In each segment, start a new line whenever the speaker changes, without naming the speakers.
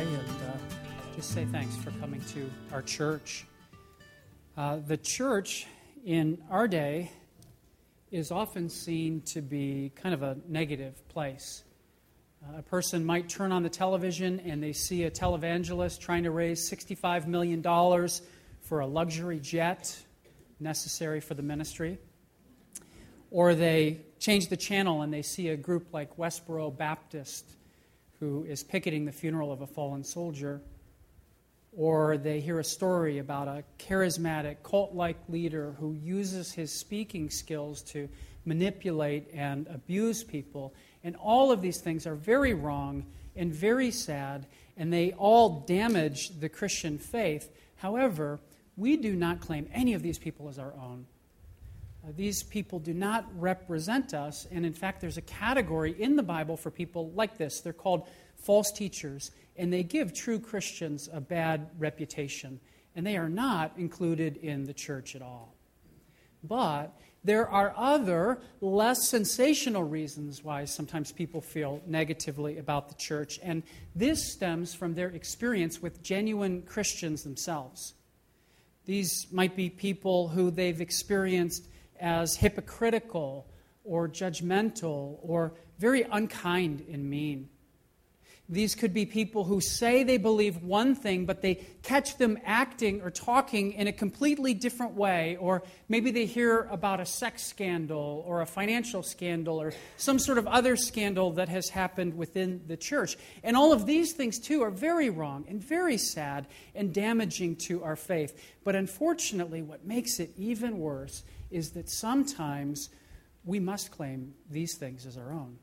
today and uh, just say thanks for coming to our church. Uh, the church in our day is often seen to be kind of a negative place. Uh, a person might turn on the television and they see a televangelist trying to raise $65 million for a luxury jet necessary for the ministry. Or they change the channel and they see a group like Westboro Baptist who is picketing the funeral of a fallen soldier. Or they hear a story about a charismatic, cult like leader who uses his speaking skills to manipulate and abuse people. And all of these things are very wrong and very sad, and they all damage the Christian faith. However, we do not claim any of these people as our own. Uh, these people do not represent us, and in fact, there's a category in the Bible for people like this. They're called false teachers, and they give true Christians a bad reputation, and they are not included in the church at all. But there are other, less sensational reasons why sometimes people feel negatively about the church, and this stems from their experience with genuine Christians themselves. These might be people who they've experienced as hypocritical or judgmental or very unkind and mean. These could be people who say they believe one thing, but they catch them acting or talking in a completely different way. Or maybe they hear about a sex scandal or a financial scandal or some sort of other scandal that has happened within the church. And all of these things, too, are very wrong and very sad and damaging to our faith. But unfortunately, what makes it even worse is that sometimes we must claim these things as our own.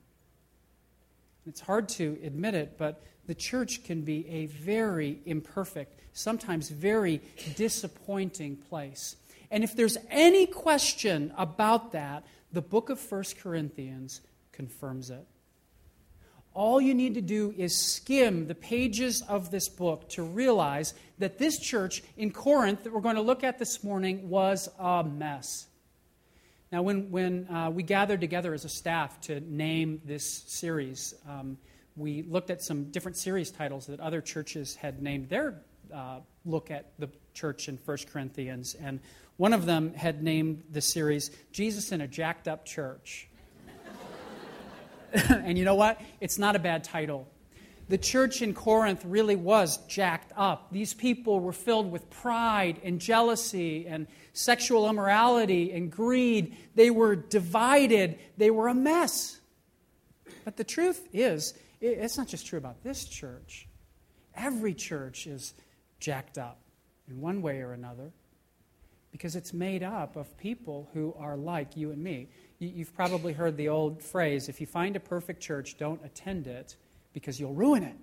It's hard to admit it, but the church can be a very imperfect, sometimes very disappointing place. And if there's any question about that, the book of 1 Corinthians confirms it. All you need to do is skim the pages of this book to realize that this church in Corinth that we're going to look at this morning was a mess. Now, when, when uh, we gathered together as a staff to name this series, um, we looked at some different series titles that other churches had named their uh, look at the church in 1 Corinthians. And one of them had named the series Jesus in a Jacked Up Church. and you know what? It's not a bad title the church in Corinth really was jacked up. These people were filled with pride and jealousy and sexual immorality and greed. They were divided, they were a mess. But the truth is, it's not just true about this church. Every church is jacked up in one way or another because it's made up of people who are like you and me. You've probably heard the old phrase if you find a perfect church, don't attend it because you'll ruin it.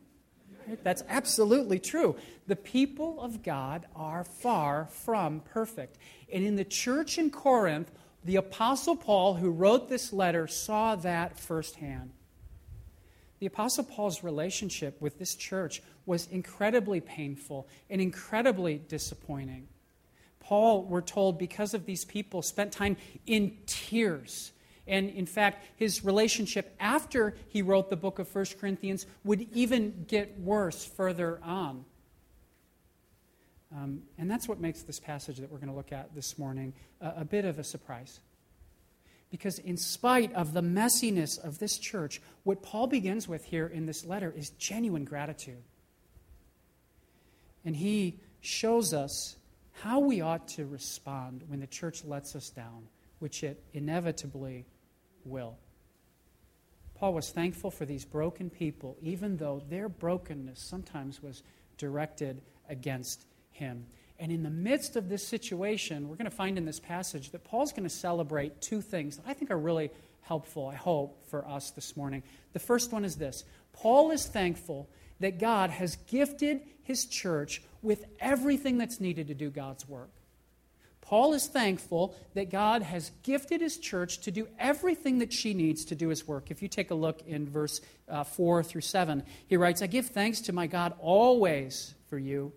Right? That's absolutely true. The people of God are far from perfect. And in the church in Corinth, the Apostle Paul, who wrote this letter, saw that firsthand. The Apostle Paul's relationship with this church was incredibly painful and incredibly disappointing. Paul, we're told, because of these people, spent time in tears and in fact, his relationship after he wrote the book of 1 Corinthians would even get worse further on. Um, and that's what makes this passage that we're going to look at this morning a, a bit of a surprise. Because, in spite of the messiness of this church, what Paul begins with here in this letter is genuine gratitude. And he shows us how we ought to respond when the church lets us down, which it inevitably will. Paul was thankful for these broken people, even though their brokenness sometimes was directed against him. And in the midst of this situation, we're going to find in this passage that Paul's going to celebrate two things that I think are really helpful, I hope, for us this morning. The first one is this Paul is thankful that God has gifted his church with everything that's needed to do God's work. Paul is thankful that God has gifted his church to do everything that she needs to do his work. If you take a look in verse uh, 4 through 7, he writes, I give thanks to my God always for you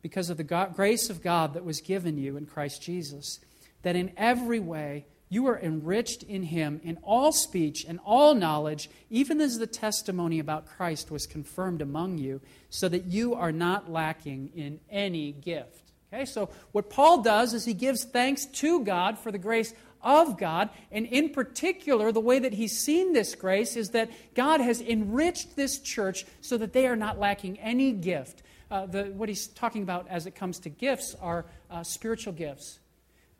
because of the God, grace of God that was given you in Christ Jesus, that in every way you are enriched in him in all speech and all knowledge, even as the testimony about Christ was confirmed among you, so that you are not lacking in any gift. Okay, so what Paul does is he gives thanks to God for the grace of God, and in particular, the way that he's seen this grace is that God has enriched this church so that they are not lacking any gift. Uh, the, what he's talking about as it comes to gifts are uh, spiritual gifts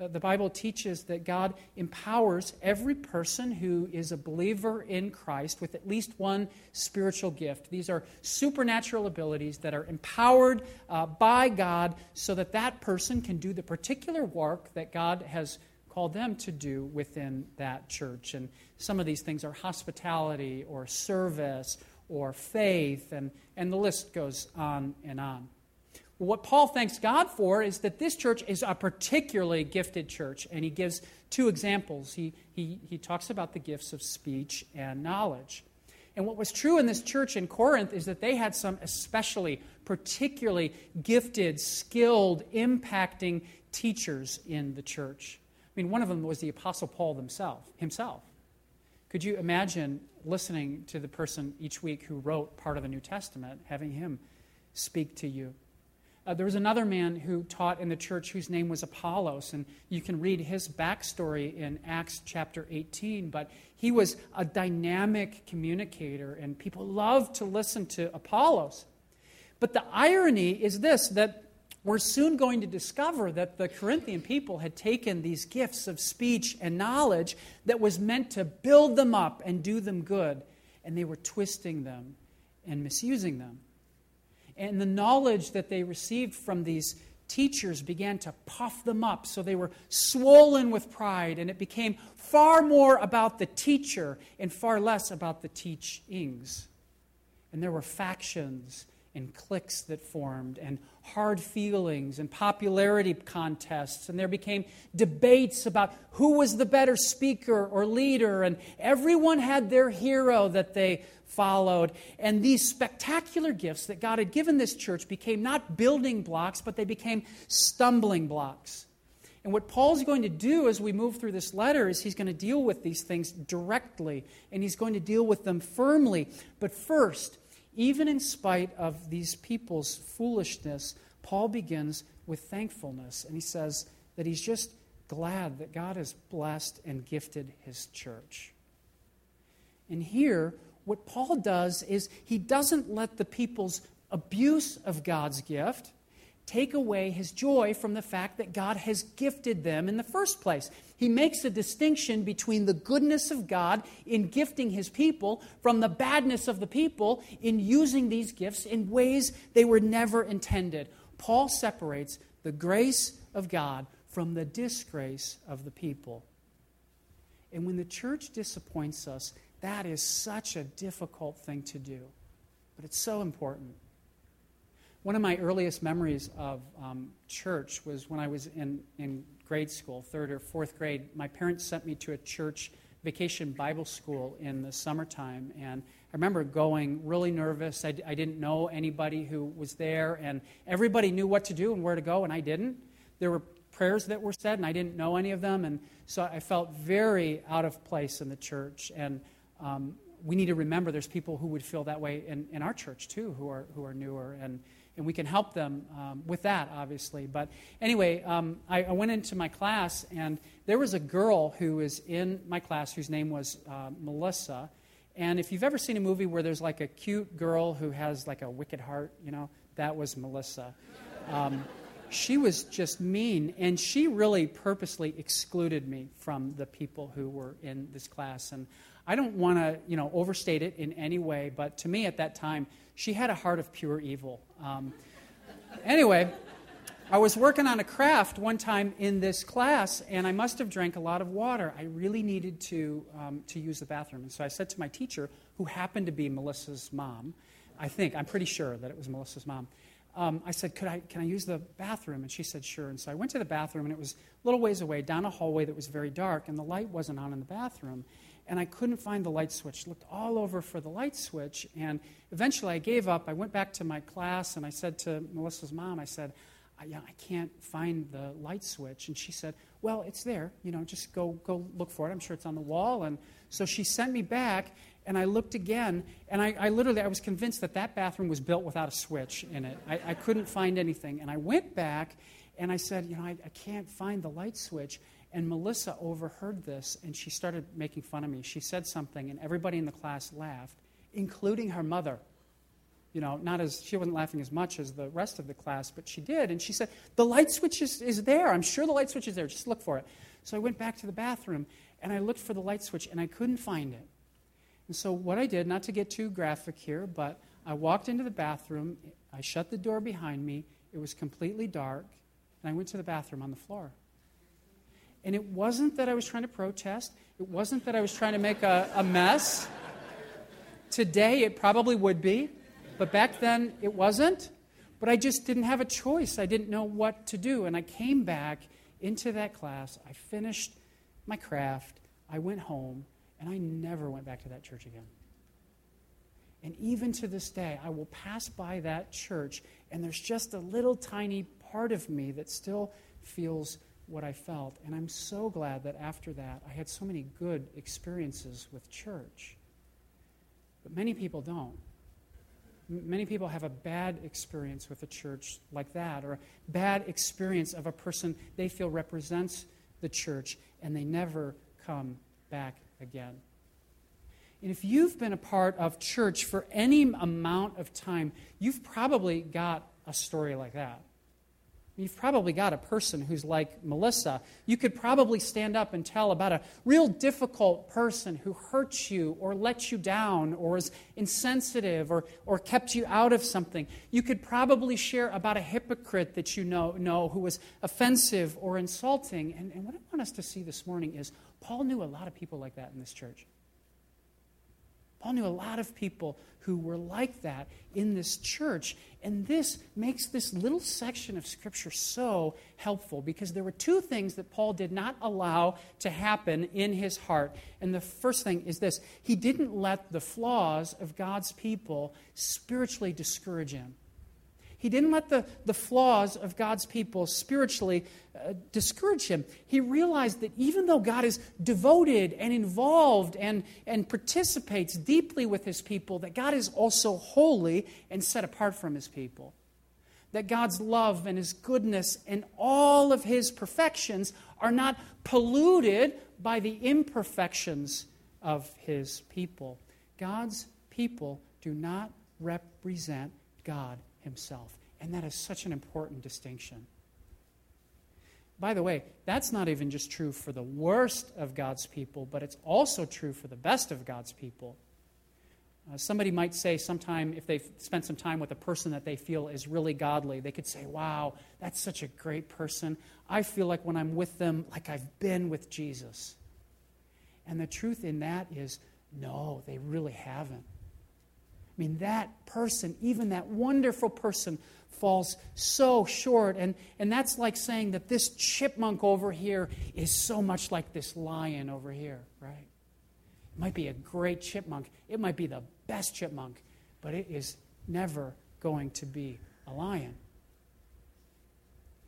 the Bible teaches that God empowers every person who is a believer in Christ with at least one spiritual gift. These are supernatural abilities that are empowered uh, by God so that that person can do the particular work that God has called them to do within that church. And some of these things are hospitality or service or faith, and, and the list goes on and on. What Paul thanks God for is that this church is a particularly gifted church, and he gives two examples. He, he, he talks about the gifts of speech and knowledge. And what was true in this church in Corinth is that they had some especially, particularly gifted, skilled, impacting teachers in the church. I mean, one of them was the Apostle Paul himself. himself. Could you imagine listening to the person each week who wrote part of the New Testament, having him speak to you? Uh, there was another man who taught in the church whose name was Apollos, and you can read his backstory in Acts chapter 18. But he was a dynamic communicator, and people loved to listen to Apollos. But the irony is this that we're soon going to discover that the Corinthian people had taken these gifts of speech and knowledge that was meant to build them up and do them good, and they were twisting them and misusing them and the knowledge that they received from these teachers began to puff them up. So they were swollen with pride, and it became far more about the teacher and far less about the teachings. And there were factions and cliques that formed, and hard feelings and popularity contests, and there became debates about who was the better speaker or leader, and everyone had their hero that they followed. And these spectacular gifts that God had given this church became not building blocks, but they became stumbling blocks. And what Paul's going to do as we move through this letter is he's going to deal with these things directly, and he's going to deal with them firmly. But first, even in spite of these people's foolishness, Paul begins with thankfulness. And he says that he's just glad that God has blessed and gifted his church. And here, what Paul does is he doesn't let the people's abuse of God's gift take away his joy from the fact that God has gifted them in the first place. He makes a distinction between the goodness of God in gifting his people from the badness of the people in using these gifts in ways they were never intended. Paul separates the grace of God from the disgrace of the people. And when the church disappoints us, that is such a difficult thing to do, but it's so important. One of my earliest memories of um, church was when I was in, in grade school, third or fourth grade. My parents sent me to a church vacation Bible school in the summertime, and I remember going really nervous. I, I didn't know anybody who was there, and everybody knew what to do and where to go, and I didn't. There were prayers that were said, and I didn't know any of them, and so I felt very out of place in the church. And um, we need to remember there's people who would feel that way in, in our church too, who are, who are newer, and, and we can help them um, with that, obviously. But anyway, um, I, I, went into my class, and there was a girl who was in my class whose name was uh, Melissa. And if you've ever seen a movie where there's like a cute girl who has like a wicked heart, you know, that was Melissa. Um, she was just mean, and she really purposely excluded me from the people who were in this class. And I don't want to, you know, overstate it in any way, but to me at that time, she had a heart of pure evil. Um, anyway, I was working on a craft one time in this class, and I must have drank a lot of water. I really needed to, um, to use the bathroom. And so I said to my teacher, who happened to be Melissa's mom, I think, I'm pretty sure that it was Melissa's mom. Um, I said, Could I, Can I use the bathroom? And she said, Sure. And so I went to the bathroom, and it was a little ways away, down a hallway that was very dark, and the light wasn't on in the bathroom and I couldn't find the light switch. Looked all over for the light switch, and eventually I gave up. I went back to my class and I said to Melissa's mom, I said, I, you I can't find the light switch. And she said, Well, it's there. You know, just go, go look for it. I'm sure it's on the wall. And so she sent me back, and I looked again, and I, I literally I was convinced that that bathroom was built without a switch in it. I, I couldn't find anything. And I went back, and I said, You know, I, I can't find the light switch. And Melissa overheard this, and she started making fun of me. She said something, and everybody in the class laughed, including her mother you know, not as she wasn't laughing as much as the rest of the class, but she did. And she said, The light switch is, is there. I'm sure the light switch is there. Just look for it. So I went back to the bathroom and I looked for the light switch and I couldn't find it. And so what I did, not to get too graphic here, but I walked into the bathroom, I shut the door behind me, it was completely dark, and I went to the bathroom on the floor. And it wasn't that I was trying to protest, it wasn't that I was trying to make a, a mess. Today, it probably would be. But back then, it wasn't. But I just didn't have a choice. I didn't know what to do. And I came back into that class. I finished my craft. I went home. And I never went back to that church again. And even to this day, I will pass by that church, and there's just a little tiny part of me that still feels what I felt. And I'm so glad that after that, I had so many good experiences with church. But many people don't many people have a bad experience with a church like that, or a bad experience of a person they feel represents the church, and they never come back again. And if you've been a part of church for any amount of time, you've probably got a story like that. You've probably got a person who's like Melissa. You could probably stand up and tell about a real difficult person who hurt you or let you down or is insensitive or, or kept you out of something. You could probably share about a hypocrite that you know, know who was offensive or insulting. And, and what I want us to see this morning is Paul knew a lot of people like that in this church. Paul knew a lot of people who were like that in this church. And this makes this little section of Scripture so helpful because there were two things that Paul did not allow to happen in his heart. And the first thing is this he didn't let the flaws of God's people spiritually discourage him. He didn't let the, the flaws of God's people spiritually uh, discourage him. He realized that even though God is devoted and involved and, and participates deeply with his people, that God is also holy and set apart from his people. That God's love and his goodness and all of his perfections are not polluted by the imperfections of his people. God's people do not represent God himself. And that is such an important distinction. By the way, that's not even just true for the worst of God's people, but it's also true for the best of God's people. Uh, somebody might say sometime, if they've spent some time with a person that they feel is really godly, they could say, Wow, that's such a great person. I feel like when I'm with them, like I've been with Jesus. And the truth in that is, no, they really haven't. I mean, that person, even that wonderful person, falls so short. And, and that's like saying that this chipmunk over here is so much like this lion over here, right? It might be a great chipmunk, it might be the best chipmunk, but it is never going to be a lion.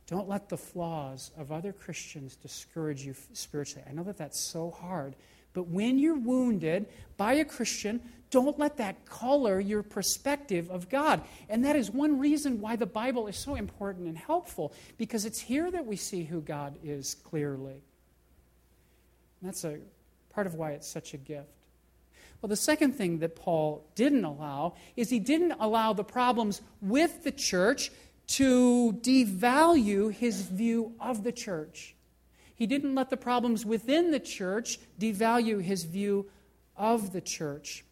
Don't let the flaws of other Christians discourage you spiritually. I know that that's so hard, but when you're wounded by a Christian, don't let that color your perspective of God. And that is one reason why the Bible is so important and helpful, because it's here that we see who God is clearly. And that's a part of why it's such a gift. Well, the second thing that Paul didn't allow is he didn't allow the problems with the church to devalue his view of the church. He didn't let the problems within the church devalue his view of the church.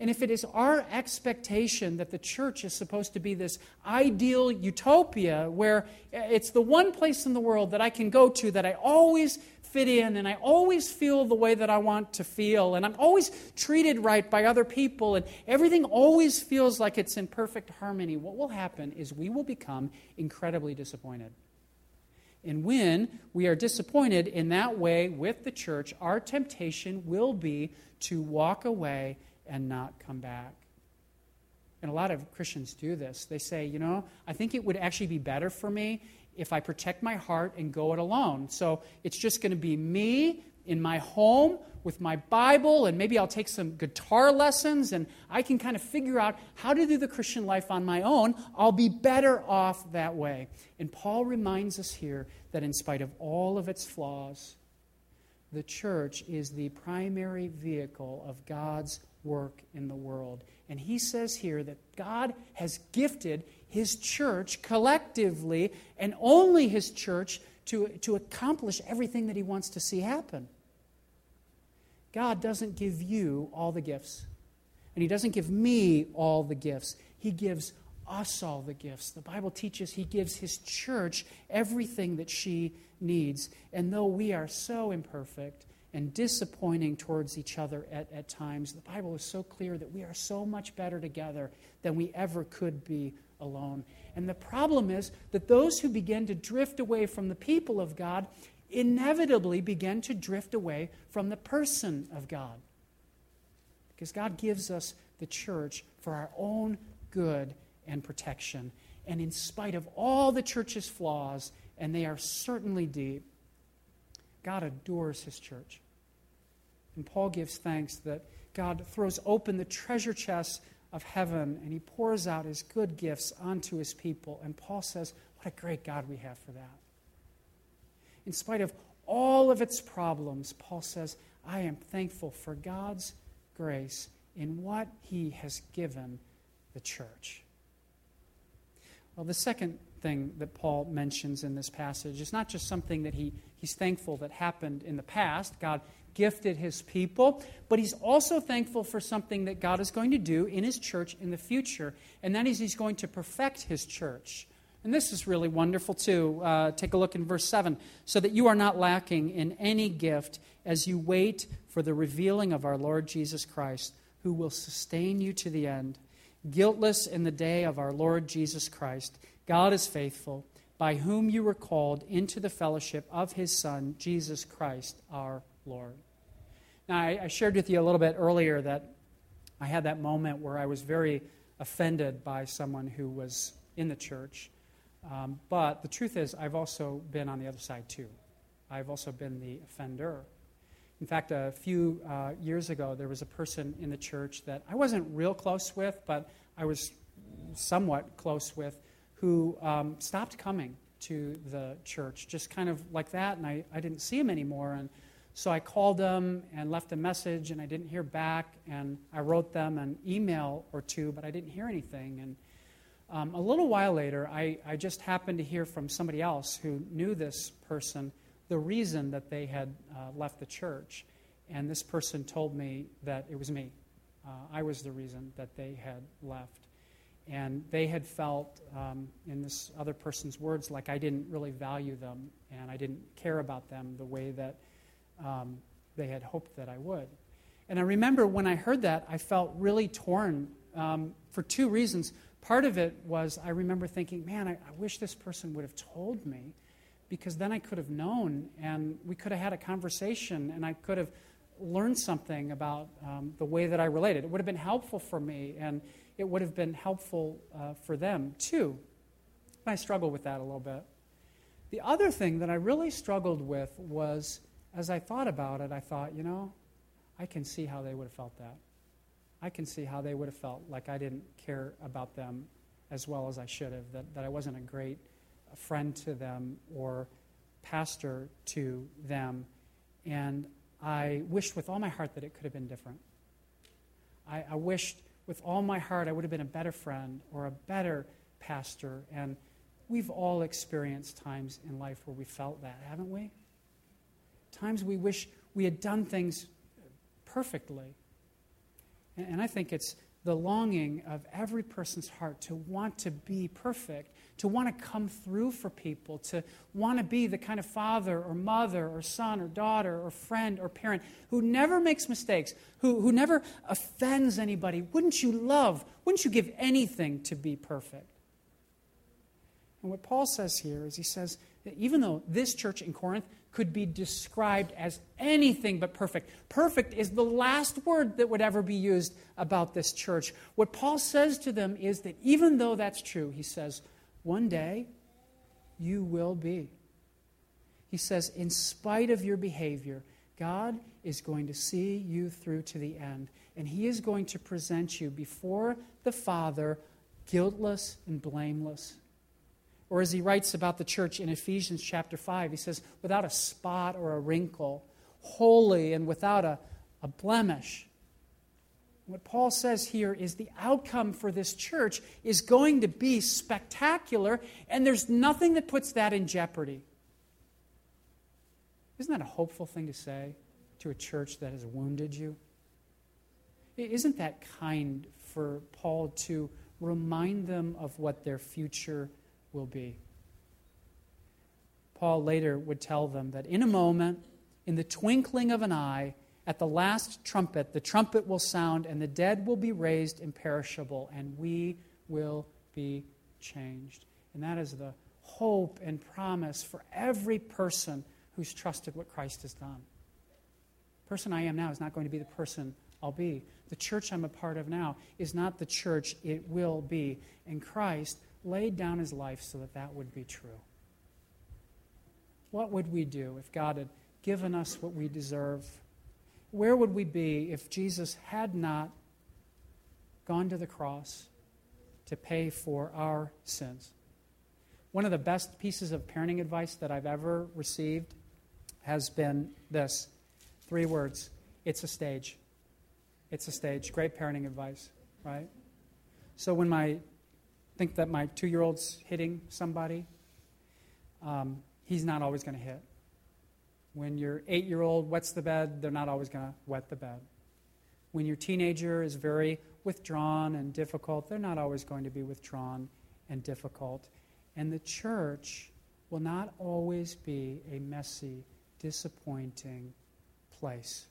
And if it is our expectation that the church is supposed to be this ideal utopia where it's the one place in the world that I can go to that I always fit in and I always feel the way that I want to feel and I'm always treated right by other people and everything always feels like it's in perfect harmony, what will happen is we will become incredibly disappointed. And when we are disappointed in that way with the church, our temptation will be to walk away and not come back. And a lot of Christians do this. They say, you know, I think it would actually be better for me if I protect my heart and go it alone. So it's just going to be me in my home with my Bible, and maybe I'll take some guitar lessons, and I can kind of figure out how to do the Christian life on my own. I'll be better off that way. And Paul reminds us here that in spite of all of its flaws, the church is the primary vehicle of God's work in the world. And he says here that God has gifted his church collectively and only his church to, to accomplish everything that he wants to see happen. God doesn't give you all the gifts, and he doesn't give me all the gifts. He gives us all the gifts. The Bible teaches he gives his church everything that she needs. And though we are so imperfect, and disappointing towards each other at, at times. The Bible is so clear that we are so much better together than we ever could be alone. And the problem is that those who begin to drift away from the people of God inevitably begin to drift away from the person of God. Because God gives us the church for our own good and protection. And in spite of all the church's flaws, and they are certainly deep, God adores his church. And Paul gives thanks that God throws open the treasure chests of heaven and he pours out his good gifts onto his people. And Paul says, What a great God we have for that. In spite of all of its problems, Paul says, I am thankful for God's grace in what he has given the church. Well, the second thing that Paul mentions in this passage is not just something that he, he's thankful that happened in the past. God gifted his people, but he's also thankful for something that God is going to do in his church in the future, and that is he's going to perfect his church. And this is really wonderful, too. Uh, take a look in verse 7. So that you are not lacking in any gift as you wait for the revealing of our Lord Jesus Christ, who will sustain you to the end. Guiltless in the day of our Lord Jesus Christ, God is faithful, by whom you were called into the fellowship of his Son, Jesus Christ our Lord. Now, I, I shared with you a little bit earlier that I had that moment where I was very offended by someone who was in the church. Um, but the truth is, I've also been on the other side too. I've also been the offender. In fact, a few uh, years ago, there was a person in the church that I wasn't real close with, but I was somewhat close with, who um, stopped coming to the church, just kind of like that, and I, I didn't see him anymore. And so I called them and left a message, and I didn't hear back. And I wrote them an email or two, but I didn't hear anything. And um, a little while later, I, I just happened to hear from somebody else who knew this person the reason that they had uh, left the church. And this person told me that it was me. Uh, I was the reason that they had left. And they had felt, um, in this other person's words, like I didn't really value them and I didn't care about them the way that um, they had hoped that I would. And I remember when I heard that, I felt really torn um, for two reasons. Part of it was I remember thinking, man, I, I wish this person would have told me because then I could have known and we could have had a conversation and I could have learned something about um, the way that I related. It would have been helpful for me and it would have been helpful uh, for them too. I struggle with that a little bit. The other thing that I really struggled with was as I thought about it, I thought, you know, I can see how they would have felt that. I can see how they would have felt like I didn't care about them as well as I should have, that, that I wasn't a great friend to them or pastor to them. And I wished with all my heart that it could have been different. I, I wished with all my heart I would have been a better friend or a better pastor. And we've all experienced times in life where we felt that, haven't we? Times we wish we had done things perfectly. And, I think it's the longing of every person's heart to want to be perfect, to want to come through for people, to want to be the kind of father or mother or son or daughter or friend or parent who never makes mistakes, who, who never offends anybody. Wouldn't you love, wouldn't you give anything to be perfect? And what Paul says here is he says that even though this church in Corinth could be described as anything but perfect. Perfect is the last word that would ever be used about this church. What Paul says to them is that even though that's true, he says, one day you will be. He says, in spite of your behavior, God is going to see you through to the end. And He is going to present you before the Father guiltless and blameless. Or as he writes about the church in Ephesians chapter 5, he says, without a spot or a wrinkle, holy and without a, a blemish. What Paul says here is the outcome for this church is going to be spectacular, and there's nothing that puts that in jeopardy. Isn't that a hopeful thing to say to a church that has wounded you? Isn't that kind for Paul to remind them of what their future will be? Paul later would tell them that in a moment, in the twinkling of an eye, at the last trumpet, the trumpet will sound, and the dead will be raised imperishable, and we will be changed. And that is the hope and promise for every person who's trusted what Christ has done. The person I am now is not going to be the person I'll be. The church I'm a part of now is not the church it will be. And Christ laid down his life so that that would be true. What would we do if God had given us what we deserve? Where would we be if Jesus had not gone to the cross to pay for our sins? One of the best pieces of parenting advice that I've ever received has been this three words it's a stage. It's a stage. Great parenting advice, right? So when my think that my two year old's hitting somebody, um, he's not always going to hit. When your eight year old wets the bed, they're not always going to wet the bed. When your teenager is very withdrawn and difficult, they're not always going to be withdrawn and difficult. And the church will not always be a messy, disappointing place.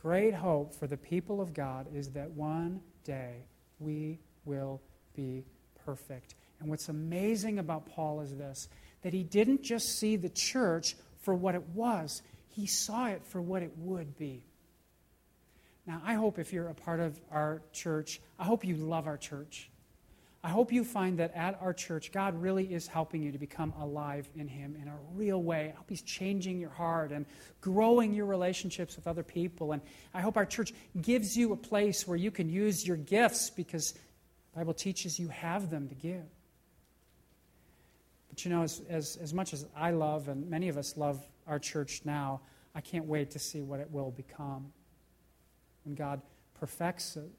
Great hope for the people of God is that one day we will be perfect. And what's amazing about Paul is this that he didn't just see the church for what it was, he saw it for what it would be. Now, I hope if you're a part of our church, I hope you love our church. I hope you find that at our church, God really is helping you to become alive in Him in a real way. I hope He's changing your heart and growing your relationships with other people. And I hope our church gives you a place where you can use your gifts because Bible teaches you have them to give. But you know, as, as, as much as I love, and many of us love our church now, I can't wait to see what it will become when God perfects it.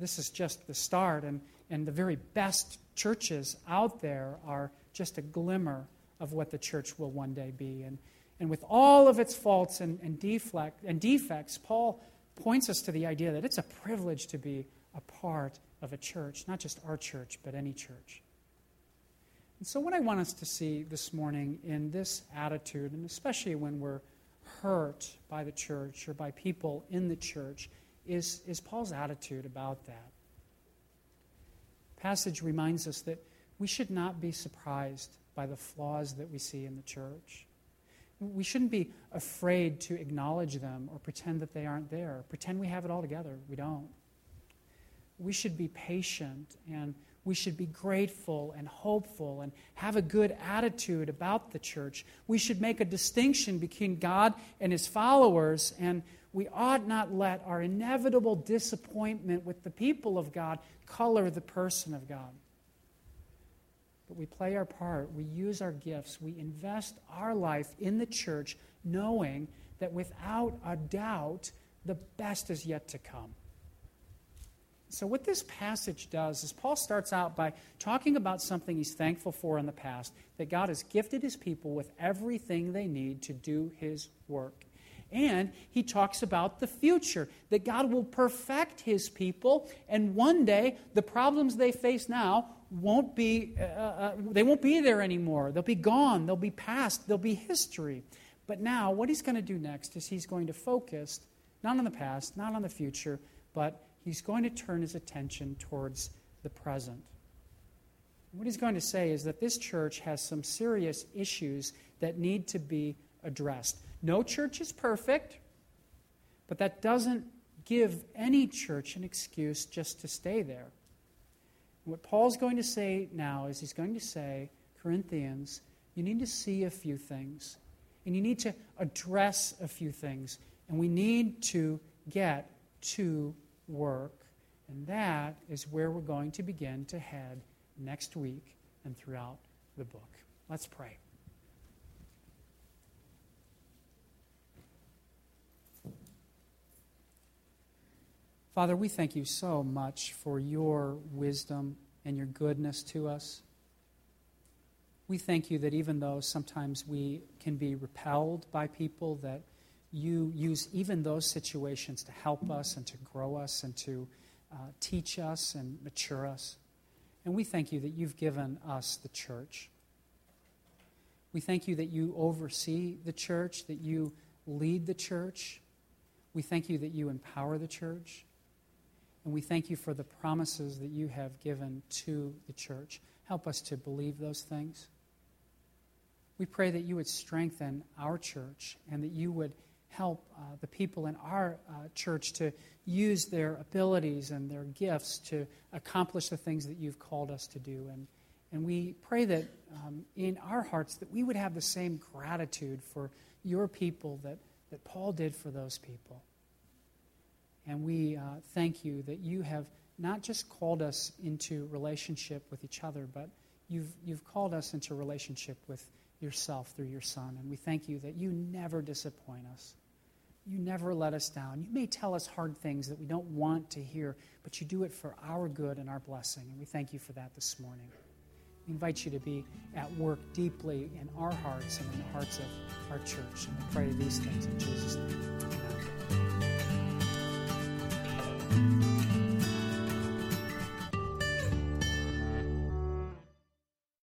This is just the start, and and the very best churches out there are just a glimmer of what the church will one day be. And, and with all of its faults and, and, deflect, and defects, Paul points us to the idea that it's a privilege to be a part of a church, not just our church, but any church. And so, what I want us to see this morning in this attitude, and especially when we're hurt by the church or by people in the church, is, is Paul's attitude about that passage reminds us that we should not be surprised by the flaws that we see in the church. We shouldn't be afraid to acknowledge them or pretend that they aren't there, pretend we have it all together. We don't. We should be patient and we should be grateful and hopeful and have a good attitude about the church. We should make a distinction between God and his followers and we ought not let our inevitable disappointment with the people of God color the person of God. But we play our part, we use our gifts, we invest our life in the church, knowing that without a doubt, the best is yet to come. So, what this passage does is Paul starts out by talking about something he's thankful for in the past that God has gifted his people with everything they need to do his work. And he talks about the future, that God will perfect his people, and one day the problems they face now won't be, uh, uh, they won't be there anymore. They'll be gone, they'll be past, they'll be history. But now, what he's going to do next is he's going to focus not on the past, not on the future, but he's going to turn his attention towards the present. What he's going to say is that this church has some serious issues that need to be addressed. No church is perfect, but that doesn't give any church an excuse just to stay there. what Paul's going to say now is he's going to say Corinthians, you need to see a few things. And you need to address a few things. And we need to get to work. And that is where we're going to begin to head next week and throughout the book. Let's pray. Father, we thank you so much for your wisdom and your goodness to us. We thank you that even though sometimes we can be repelled by people, that you use even those situations to help us and to grow us and to uh, teach us and mature us. And we thank you that you've given us the church. We thank you that you oversee the church, that you lead the church. We thank you that you empower the church. And we thank you for the promises that you have given to the church. Help us to believe those things. We pray that you would strengthen our church and that you would help uh, the people in our uh, church to use their abilities and their gifts to accomplish the things that you've called us to do. And, and we pray that um, in our hearts that we would have the same gratitude for your people that, that Paul did for those people. And we uh, thank you that you have not just called us into relationship with each other, but you've, you've called us into relationship with yourself through your Son. And we thank you that you never disappoint us. You never let us down. You may tell us hard things that we don't want to hear, but you do it for our good and our blessing. And we thank you for that this morning. We invite you to be at work deeply in our hearts and in the hearts of our church. And we pray these things in Jesus' name. Amen.